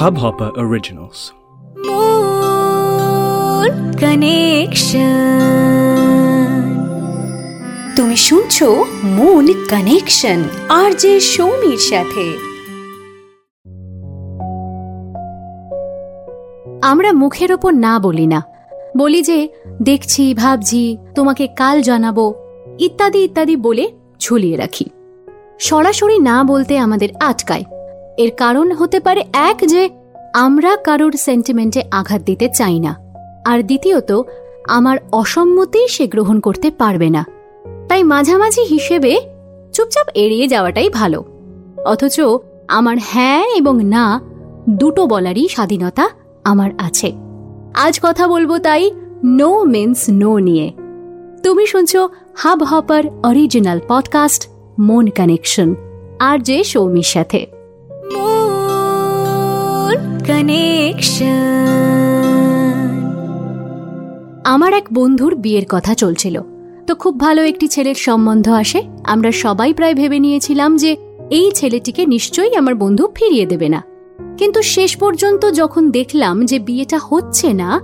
Hubhopper Originals. Moon Connection. তুমি শুনছো moon connection আর যে সৌমির সাথে আমরা মুখের ওপর না বলি না বলি যে, দেখছি, ভাবছি, তোমাকে কাল জানাব, ইত্যাদি ইত্যাদি বলে ঝুলিয়ে রাখি সরাসরি না বলতে আমাদের আটকায় এর কারণ হতে পারে এক যে, আমরা কারোর সেন্টিমেন্টে আঘাত দিতে চাই না। আর দ্বিতীয়ত, আমার অসম্মতি সে গ্রহণ করতে পারবে না। তাই মাঝামাঝি হিসেবে চুপচাপ এড়িয়ে যাওয়াটাই ভালো। অথচ আমার হ্যাঁ এবং না দুটো বলারই স্বাধীনতা আমার আছে। আজ কথা বলব তাই নো মিন্স নো নিয়ে। তুমি শুনছ Hubhopper original podcast Mon connection. আর যে সৌমির সাথে। আমার এক বন্ধুর বিয়ের কথা চলছিল। তো খুব ভালো একটি ছেলের সম্বন্ধ আসে। আমরা সবাই প্রায় ভেবে নিয়েছিলাম যে এই ছেলেটিকে নিশ্চয়ই আমার বন্ধু ফিরিয়ে দেবে না। কিন্তু শেষ পর্যন্ত যখন দেখলাম যে বিয়েটা হচ্ছে না,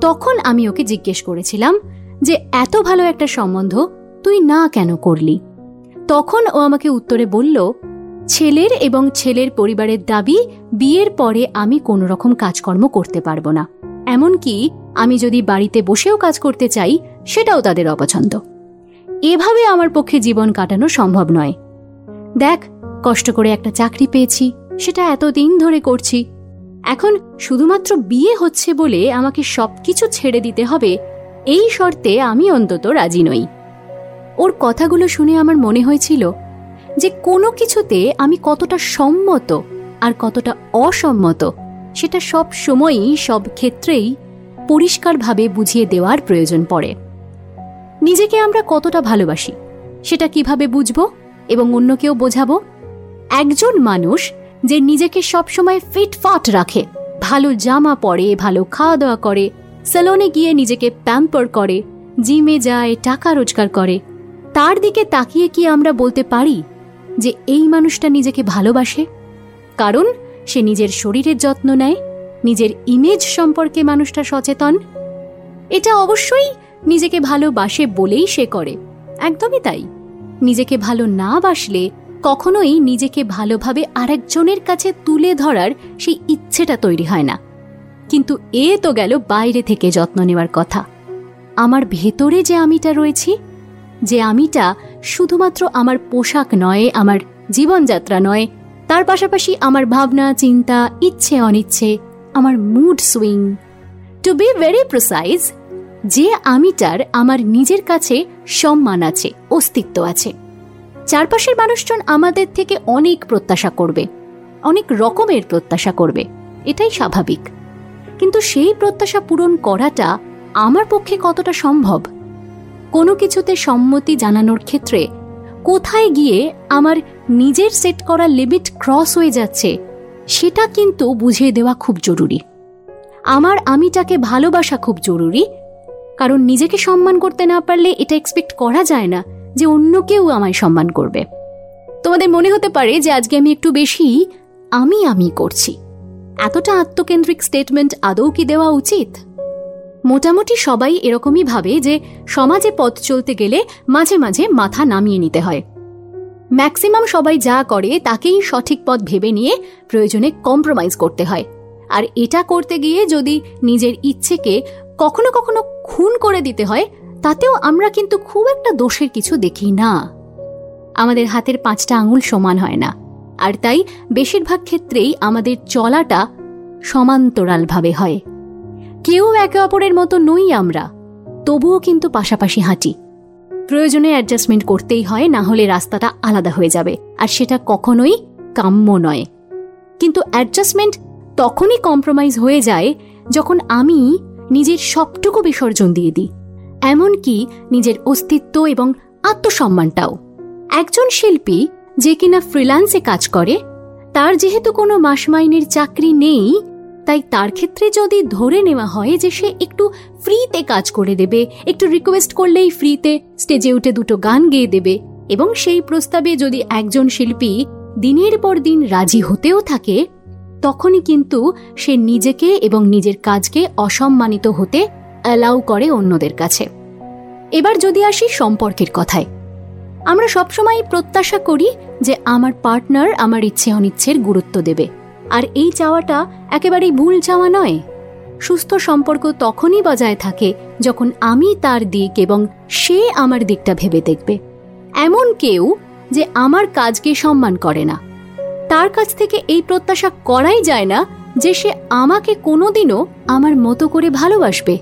তখন আমি ওকে জিজ্ঞেস করেছিলাম যে, এত ভালো একটা সম্বন্ধ, তুই না কেন করলি? তখন ও আমাকে উত্তরে বলল ছেলের এবং ছেলের পরিবারের দাবি, বিয়ের পরে আমি কোনো রকম কাজকর্ম করতে পারব না। এমনকি আমি যদি বাড়িতে বসেও কাজ করতে চাই, সেটাও তাদের অপছন্দ। এভাবে আমার পক্ষে জীবন কাটানো সম্ভব নয়। দেখ, কষ্ট করে একটা চাকরি পেয়েছি, সেটা এতদিন ধরে করছি। এখন শুধুমাত্র বিয়ে হচ্ছে বলে আমাকে সবকিছু ছেড়ে দিতে হবে, এই শর্তে আমি অন্তত রাজি নই। ওর কথাগুলো শুনে আমার মনে হয়েছিল যে কোনো কিছুতে আমি কতটা সম্মত আর কতটা অসম্মত, সেটা সব সময়ই, সব ক্ষেত্রেই পরিষ্কারভাবে বুঝিয়ে দেওয়ার প্রয়োজন পড়ে। নিজেকে আমরা কতটা ভালোবাসি, সেটা কীভাবে বুঝব এবং অন্যকেও বোঝাবো? একজন মানুষ যে নিজেকে সবসময় ফিটফাট রাখে, ভালো জামা পরে, ভালো খাওয়া দাওয়া করে, সেলনে গিয়ে নিজেকে প্যাম্পার করে, জিমে যায়, টাকা রোজগার করে, তার দিকে তাকিয়ে কি আমরা বলতে পারি? যে এই মানুষটা নিজেকে ভালোবাসে। কারণ সে নিজের শরীরের যত্ন নেয়, নিজের ইমেজ সম্পর্কে মানুষটা সচেতন। এটা অবশ্যই নিজেকে ভালোবাসে বলেই সে করে। একদমই তাই। নিজেকে ভালো না বাসলে কখনোই নিজেকে ভালোভাবে আরেকজনের কাছে তুলে ধরার সেই ইচ্ছেটা তৈরি হয় না। কিন্তু এ তো গেল বাইরে থেকে যত্ন নেওয়ার কথা। আমার ভেতরে যে আমিটা রয়েছি যে আমিটা শুধুমাত্র আমার পোশাক নয়, আমার জীবনযাত্রা নয়, তার পাশাপাশি আমার ভাবনা, চিন্তা, ইচ্ছে, অনিচ্ছে, আমার mood swing to be very precise যে আমিটার আমার নিজের কাছে সম্মান আছে, অস্তিত্ব আছে। চারপাশের মানুষজন আমাদের থেকে অনেক প্রত্যাশা করবে, অনেক রকমের প্রত্যাশা করবে, এটাই স্বাভাবিক। কিন্তু সেই প্রত্যাশা পূরণ করাটা আমার পক্ষে কতটা সম্ভব? কোনো কিছুতে সম্মতি জানানোর ক্ষেত্রে কোথায় গিয়ে আমার নিজের সেট করা লিমিট ক্রস হয়ে যাচ্ছে, সেটা কিন্তু বুঝিয়ে দেওয়া খুব জরুরি। আমার আমিটাকে ভালোবাসা খুব জরুরি, কারণ নিজেকে সম্মান করতে না পারলে এটা এক্সপেক্ট করা যায় না যে অন্য কেউ আমায় সম্মান করবে। তোমাদের মনে হতে পারে যে আজকে আমি একটু বেশি আমি আমি করছি। এতটা আত্মকেন্দ্রিক স্টেটমেন্ট আদৌ কি দেওয়া উচিত? মোটামুটি সবাই এরকমই ভাবে যে সমাজে পথ চলতে গেলে মাঝে মাঝে মাথা নামিয়ে নিতে হয়। ম্যাক্সিমাম সবাই যা করে তাকেই সঠিক পথ ভেবে নিয়ে প্রয়োজনে কম্প্রোমাইজ করতে হয়। আর এটা করতে গিয়ে যদি নিজের ইচ্ছেকে কখনো কখনো খুন করে দিতে হয়, তাতেও আমরা কিন্তু খুব একটা দোষের কিছু দেখি না। আমাদের হাতের পাঁচটা আঙুল সমান হয় না। আর তাই বেশিরভাগ ক্ষেত্রেই আমাদের চলাটা সমান্তরালভাবে হয়। কেউ একে অপরের মতো নই আমরা, তবুও কিন্তু পাশাপাশি হাঁটি। প্রয়োজনে অ্যাডজাস্টমেন্ট করতেই হয়, না হলে রাস্তাটা আলাদা হয়ে যাবে, আর সেটা কখনোই কাম্য নয়। কিন্তু অ্যাডজাস্টমেন্ট তখনই কম্প্রোমাইজ হয়ে যায় যখন আমি নিজের সবটুকু বিসর্জন দিয়ে দিই, এমনকি নিজের অস্তিত্ব এবং আত্মসম্মানটাও। একজন শিল্পী যে কিনা ফ্রিল্যান্সে কাজ করে, তার যেহেতু কোনো মাসমাইনের চাকরি নেই তাই তার ক্ষেত্রে যদি ধরে নেওয়া হয় যে সে একটু ফ্রিতে কাজ করে দেবে, একটু রিকোয়েস্ট করলেই ফ্রিতে স্টেজে উঠে দুটো গান গেয়ে দেবে, এবং সেই প্রস্তাবে যদি একজন শিল্পী দিনের পর দিন রাজি হতেও থাকে, তখনই কিন্তু সে নিজেকে এবং নিজের কাজকে অসম্মানিত হতে অ্যালাউ করে অন্যদের কাছে। এবার যদি আসি সম্পর্কের কথায়। আমরা সবসময় প্রত্যাশা করি যে আমার পার্টনার আমার ইচ্ছে অনিচ্ছের গুরুত্ব দেবে। আর এই চাওয়াটা একেবারেই ভুল চাওয়া নয়। সুস্থ সম্পর্ক তখনই বজায় থাকে যখন আমি তার দিক এবং সে আমার দিকটা ভেবে দেখবে। এমন কেউ যে আমার কাজকে সম্মান করে না। তার কাছ থেকে এই প্রত্যাশা করাই যায় না যে সে আমাকে কোনোদিনও আমার মতো করে ভালোবাসবে।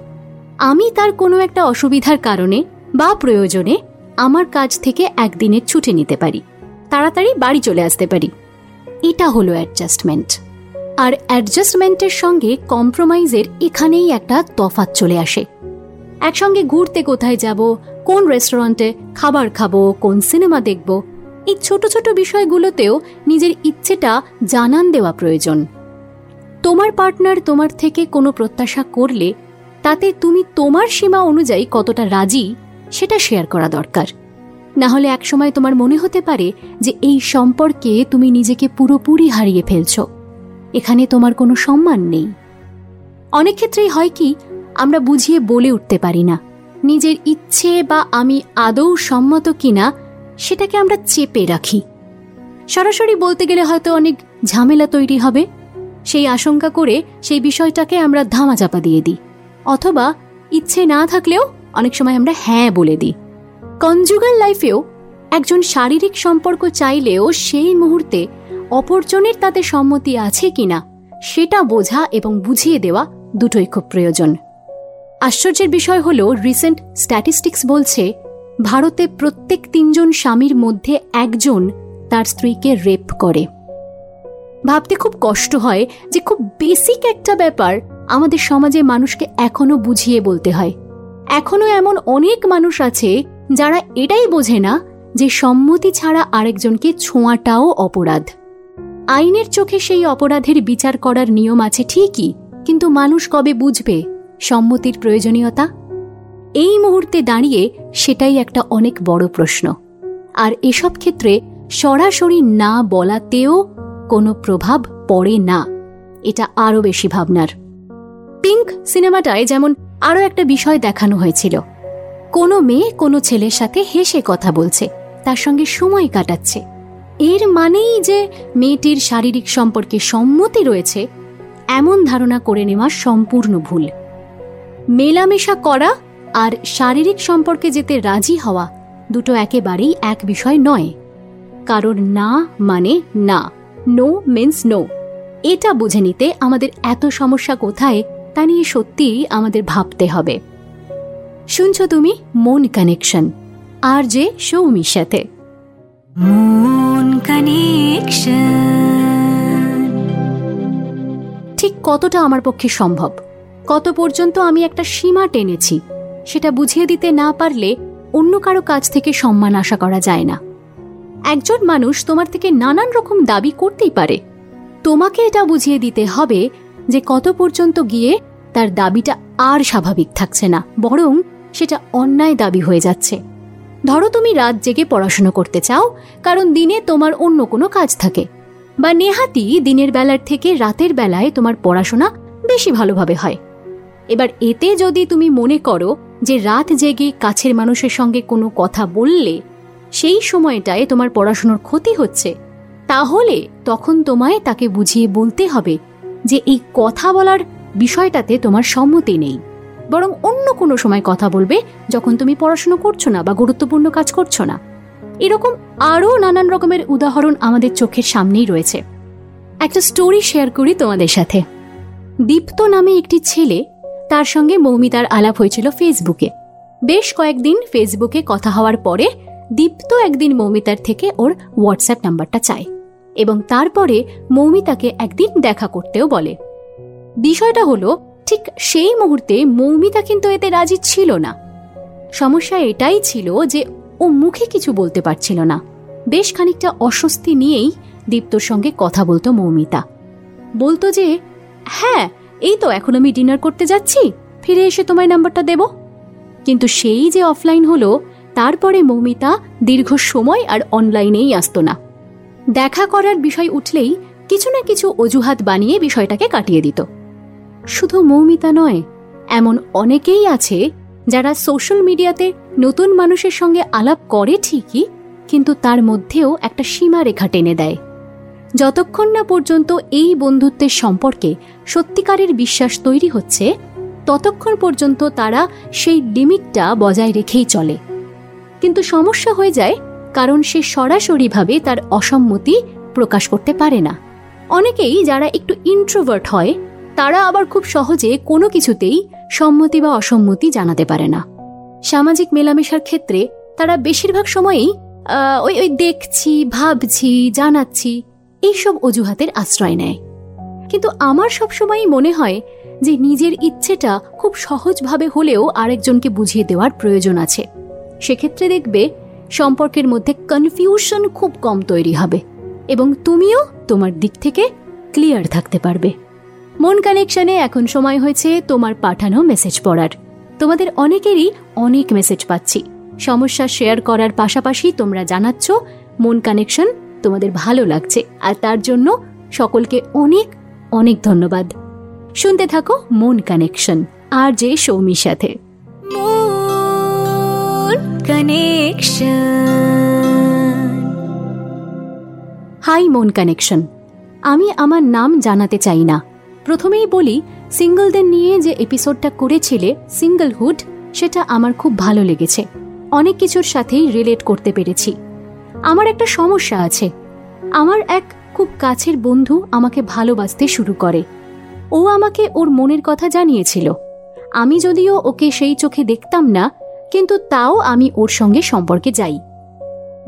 আমি তার কোনো একটা অসুবিধার কারণে বা প্রয়োজনে আমার কাজ থেকে একদিনের ছুটি নিতে পারি। তাড়াতাড়ি বাড়ি চলে আসতে পারি। এটা হলো অ্যাডজাস্টমেন্ট আর অ্যাডজাস্টমেন্টের সঙ্গে কম্প্রোমাইজের এখানেই একটা তফাত চলে আসে। একসঙ্গে ঘুরতে কোথায় যাব, কোন রেস্টুরেন্টে খাবার খাব, কোন সিনেমা দেখব, এই ছোট ছোট বিষয়গুলোতেও নিজের ইচ্ছেটা জানান দেওয়া প্রয়োজন। তোমার পার্টনার তোমার থেকে কোনো প্রত্যাশা করলে তাতে তুমি তোমার সীমা অনুযায়ী কতটা রাজি সেটা শেয়ার করা দরকার। না হলে একসময় তোমার মনে হতে পারে যে এই সম্পর্কে তুমি নিজেকে পুরোপুরি হারিয়ে ফেলছ। এখানে তোমার কোনো সম্মান নেই। অনেক ক্ষেত্রেই হয় কি, আমরা বুঝিয়ে বলে উঠতে পারি না। নিজের ইচ্ছে বা আমি আদৌ সম্মত কিনা, সেটাকে আমরা চেপে রাখি। সরাসরি বলতে গেলে হয়তো অনেক ঝামেলা তৈরি হবে। সেই আশঙ্কা করে সেই বিষয়টাকে আমরা ধামাচাপা দিয়ে দিই। অথবা ইচ্ছে না থাকলেও অনেক সময় আমরা হ্যাঁ বলে দিই। কনজুগাল লাইফেও একজন শারীরিক সম্পর্ক চাইলেও সেই মুহূর্তে অপরজনের তাতে সম্মতি আছে কিনা, সেটা বোঝা এবং বুঝিয়ে দেওয়া দুটোই খুব প্রয়োজন। আশ্চর্যের বিষয় হল রিসেন্ট স্ট্যাটিস্টিক্স বলছে, ভারতে প্রত্যেক তিনজন স্বামীর মধ্যে একজন তার স্ত্রীকে রেপ করে। ভাবতে খুব কষ্ট হয় যে খুব বেসিক একটা ব্যাপার আমাদের সমাজে মানুষকে এখনও বুঝিয়ে বলতে হয়। এখনও এমন অনেক মানুষ আছে যারা এটাই বোঝে না যে সম্মতি ছাড়া আরেকজনকে ছোঁয়াটাও অপরাধ। আইনের চোখে সেই অপরাধের বিচার করার নিয়ম আছে ঠিকই, কিন্তু মানুষ কবে বুঝবে সম্মতির প্রয়োজনীয়তা? এই মুহূর্তে দাঁড়িয়ে সেটাই একটা অনেক বড় প্রশ্ন। আর এসব ক্ষেত্রে সরাসরি না বলাতেও কোনো প্রভাব পড়ে না, এটা আরও বেশি ভাবনার। পিঙ্ক সিনেমাটায় যেমন আরও একটা বিষয় দেখানো হয়েছিল। কোনো মেয়ে কোনো ছেলের সাথে হেসে কথা বলছে, তার সঙ্গে সময় কাটাচ্ছে। এর মানেই যে মেয়েটির শারীরিক সম্পর্কে সম্মতি রয়েছে, এমন ধারণা করে নেওয়া সম্পূর্ণ ভুল। মেলামেশা করা আর শারীরিক সম্পর্কে যেতে রাজি হওয়া দুটো একেবারেই এক বিষয় নয়। কারোর না মানে না নো মিন্স নো এটা বুঝে নিতে আমাদের এত সমস্যা কোথায়, তা নিয়ে সত্যিই আমাদের ভাবতে হবে। শুনছো তুমি? মন কানেকশন আর যে সৌমির সাথে। মন কানেকশন ঠিক কতটা আমার পক্ষে সম্ভব? কত পর্যন্ত আমি একটা সীমা টেনেছি সেটা বুঝিয়ে দিতে না পারলে অন্য কারও কাছ থেকে সম্মান আশা করা যায় না। একজন মানুষ তোমার থেকে নানান রকম দাবি করতেই পারে। তোমাকে এটা বুঝিয়ে দিতে হবে যে কত পর্যন্ত গিয়ে তার দাবিটা আর স্বাভাবিক থাকছে না বরং সেটা অন্যায় দাবি হয়ে যাচ্ছে। ধরো তুমি রাত জেগে পড়াশোনা করতে চাও, কারণ দিনে তোমার অন্য কোনো কাজ থাকে। বা নেহাতি দিনের বেলার থেকে রাতের বেলায় তোমার পড়াশোনা বেশি ভালোভাবে হয়। এবার এতে যদি তুমি মনে করো যে রাত জেগে কাছের মানুষের সঙ্গে কোনো কথা বললে, সেই সময়টায় তোমার পড়াশোনার ক্ষতি হচ্ছে, তাহলে তখন তোমায় তাকে বুঝিয়ে বলতে হবে যে এই কথা বলার বিষয়টাতে তোমার সম্মতি নেই। বরং অন্য কোনো সময় কথা বলবে যখন তুমি পড়াশুনো করছ না বা গুরুত্বপূর্ণ কাজ করছ না। এরকম আরও নানান রকমের উদাহরণ আমাদের চোখের সামনেই রয়েছে। একটা স্টোরি শেয়ার করি তোমাদের সাথে। দীপ্ত নামে একটি ছেলে তার সঙ্গে মৌমিতার আলাপ হয়েছিল ফেসবুকে। বেশ কয়েকদিন ফেসবুকে কথা হওয়ার পরে দীপ্ত একদিন মৌমিতার থেকে ওর হোয়াটসঅ্যাপ নাম্বারটা চায় এবং তারপরে মৌমিতাকে একদিন দেখা করতেও বলে। বিষয়টা হলো ঠিক সেই মুহূর্তে মৌমিতা কিন্তু এতে রাজি ছিল না। সমস্যা এটাই ছিল যে ও মুখে কিছু বলতে পারছিল না। বেশ খানিকটা অস্বস্তি নিয়েই দীপ্তর সঙ্গে কথা বলতো মৌমিতা। বলতো যে হ্যাঁ এই তো এখন আমি ডিনার করতে যাচ্ছি, ফিরে এসে তোমায় নাম্বারটা দেব। কিন্তু সেই যে অফলাইন হলো, তারপরে মৌমিতা দীর্ঘ সময় আর অনলাইনেই আসতো না। দেখা করার বিষয় উঠলেই কিছু না কিছু অজুহাত বানিয়ে বিষয়টাকে কাটিয়ে দিত। শুধু মৌমিতা নয়, এমন অনেকেই আছে যারা সোশ্যাল মিডিয়াতে নতুন মানুষের সঙ্গে আলাপ করে ঠিকই, কিন্তু তার মধ্যেও একটা সীমারেখা টেনে দেয়। যতক্ষণ না পর্যন্ত এই বন্ধুত্বের সম্পর্কে সত্যিকারের বিশ্বাস তৈরি হচ্ছে, ততক্ষণ পর্যন্ত তারা সেই লিমিটটা বজায় রেখেই চলে। কিন্তু সমস্যা হয়ে যায় কারণ সে সরাসরিভাবে তার অসম্মতি প্রকাশ করতে পারে না। অনেকেই যারা একটু ইন্ট্রোভার্ট হয় তারা আবার খুব সহজে কোনো কিছুতেই সম্মতি বা অসম্মতি জানাতে পারে না। সামাজিক মেলামেশার ক্ষেত্রে তারা বেশিরভাগ সময়েই ওই ওই দেখছি, ভাবছি, জানাচ্ছি, এইসব অজুহাতের আশ্রয় নেয়। কিন্তু আমার সবসময়ই মনে হয় যে নিজের ইচ্ছেটা খুব সহজভাবে হলেও আরেকজনকে বুঝিয়ে দেওয়ার প্রয়োজন আছে। সেক্ষেত্রে দেখবে সম্পর্কের মধ্যে কনফিউশন খুব কম তৈরি হবে এবং তুমিও তোমার দিক থেকে ক্লিয়ার থাকতে পারবে। মন কানেকশনে এখন সময় হয়েছে তোমার পাঠানো মেসেজ পড়ার। তোমাদের অনেকেরই অনেক মেসেজ পাচ্ছি। সমস্যা শেয়ার করার পাশাপাশি তোমরা জানাচ্ছ মন কানেকশন তোমাদের ভালো লাগছে আর তার জন্য সকলকে অনেক অনেক ধন্যবাদ। শুনতে থাকো মন কানেকশন আর যে সৌমির সাথে. হাই মন কানেকশন আমি আমার নাম জানাতে চাই না। প্রথমেই বলি, সিঙ্গলদের নিয়ে যে এপিসোডটা করেছিলে, সিঙ্গলহুড, সেটা আমার খুব ভালো লেগেছে। অনেক কিছুর সাথেই রিলেট করতে পেরেছি। আমার একটা সমস্যা আছে। আমার এক খুব কাছের বন্ধু আমাকে ভালোবাসতে শুরু করে। ও আমাকে ওর মনের কথা জানিয়েছিল। আমি যদিও ওকে সেই চোখে দেখতাম না, কিন্তু তাও আমি ওর সঙ্গে সম্পর্কে যাই।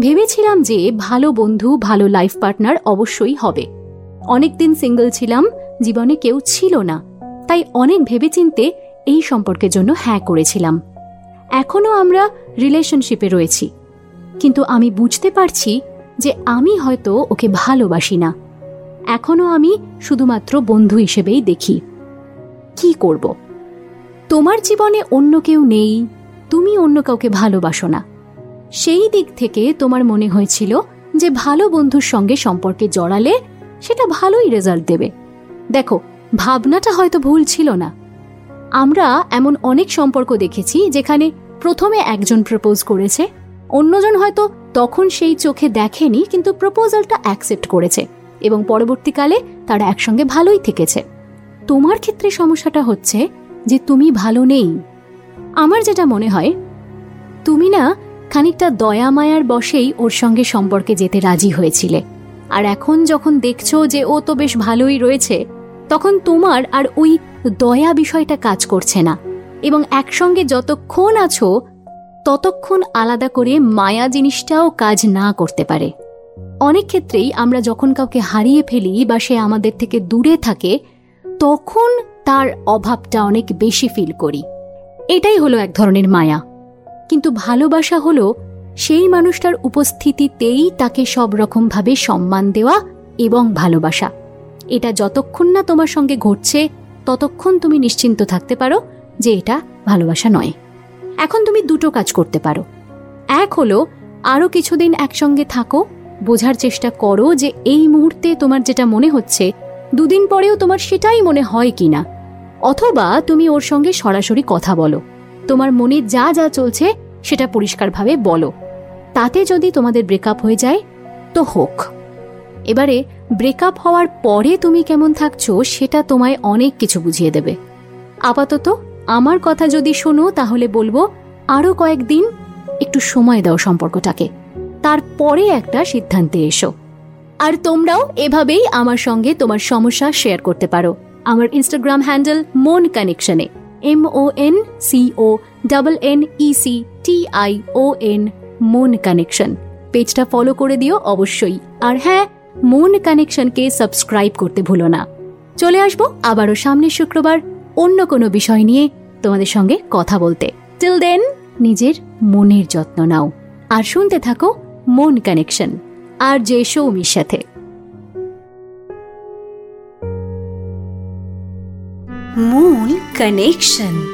ভেবেছিলাম যে ভালো বন্ধু, ভালো লাইফ পার্টনার অবশ্যই হবে। অনেকদিন সিঙ্গেল ছিলাম, জীবনে কেউ ছিল না, তাই অনেক ভেবেচিন্তে এই সম্পর্কের জন্য হ্যাঁ করেছিলাম। এখনও আমরা রিলেশনশিপে রয়েছি। কিন্তু আমি বুঝতে পারছি যে আমি হয়তো ওকে ভালোবাসি না। এখনও আমি শুধুমাত্র বন্ধু হিসেবেই দেখি। কি করব? তোমার জীবনে অন্য কেউ নেই, তুমি অন্য কাউকে ভালোবাসো না। সেই দিক থেকে তোমার মনে হয়েছিল যে ভালো বন্ধুর সঙ্গে সম্পর্কে জড়ালে সেটা ভালোই রেজাল্ট দেবে। দেখো, ভাবনাটা হয়তো ভুল ছিল না। আমরা এমন অনেক সম্পর্ক দেখেছি যেখানে প্রথমে একজন প্রপোজ করেছে, অন্যজন হয়তো তখন সেই চোখে দেখেনি কিন্তু প্রপোজালটা অ্যাকসেপ্ট করেছে এবং পরবর্তীকালে তারা একসঙ্গে ভালোই থেকেছে। তোমার ক্ষেত্রে সমস্যাটা হচ্ছে যে তুমি ভালো নেই। আমার যেটা মনে হয়, তুমি না খানিকটা দয়া মায়ার বসেই ওর সঙ্গে সম্পর্কে যেতে রাজি হয়েছিলে। আর এখন যখন দেখছ যে ও তো বেশ ভালোই রয়েছে, তখন তোমার আর ওই দয়া বিষয়টা কাজ করছে না। এবং একসঙ্গে যতক্ষণ আছো, ততক্ষণ আলাদা করে মায়া জিনিসটাও কাজ না করতে পারে। অনেক ক্ষেত্রেই আমরা যখন কাউকে হারিয়ে ফেলি বা সে আমাদের থেকে দূরে থাকে, তখন তার অভাবটা অনেক বেশি ফিল করি। এটাই হলো এক ধরনের মায়া। কিন্তু ভালোবাসা হলো সেই মানুষটার উপস্থিতিতেই তাকে সব রকমভাবে সম্মান দেওয়া এবং ভালোবাসা। এটা যতক্ষণ না তোমার সঙ্গে ঘটছে, ততক্ষণ তুমি নিশ্চিন্ত থাকতে পারো যে এটা ভালোবাসা নয়। এখন তুমি দুটো কাজ করতে পারো। এক হলো আরও কিছুদিন একসঙ্গে থাকো, বোঝার চেষ্টা করো যে এই মুহূর্তে তোমার যেটা মনে হচ্ছে, দুদিন পরেও তোমার সেটাই মনে হয় কিনা। অথবা তুমি ওর সঙ্গে সরাসরি কথা বলো। তোমার মনে যা যা চলছে, সেটা পরিষ্কারভাবে বলো। তাতে যদি তোমাদের ব্রেকআপ হয়ে যায়, তো হোক। এবারে ব্রেকআপ হওয়ার পরে তুমি কেমন থাকছো, সেটা তোমায় অনেক কিছু বুঝিয়ে দেবে। আপাতত আমার কথা যদি শোনো, তাহলে বলব আরও কয়েকদিন একটু সময় দাও সম্পর্কটাকে। তারপরে একটা সিদ্ধান্তে এসো। আর তোমরাও এভাবেই আমার সঙ্গে তোমার সমস্যা শেয়ার করতে পারো। আমার ইনস্টাগ্রাম হ্যান্ডেল মন কানেকশনে M O N C O double N E C T I O N Mon connection পেজটা ফলো করে দিও অবশ্যই। আর হ্যাঁ মন কানেকশনকে সাবস্ক্রাইব করতে ভুলো না। চলে আসব আবারও সামনের শুক্রবার অন্য কোনো বিষয় নিয়ে তোমাদের সঙ্গে কথা বলতে। টিল দেন নিজের মনের যত্ন নাও। আর শুনতে থাকো মন কানেকশন আর যে সৌমির সাথে। Moon Connection.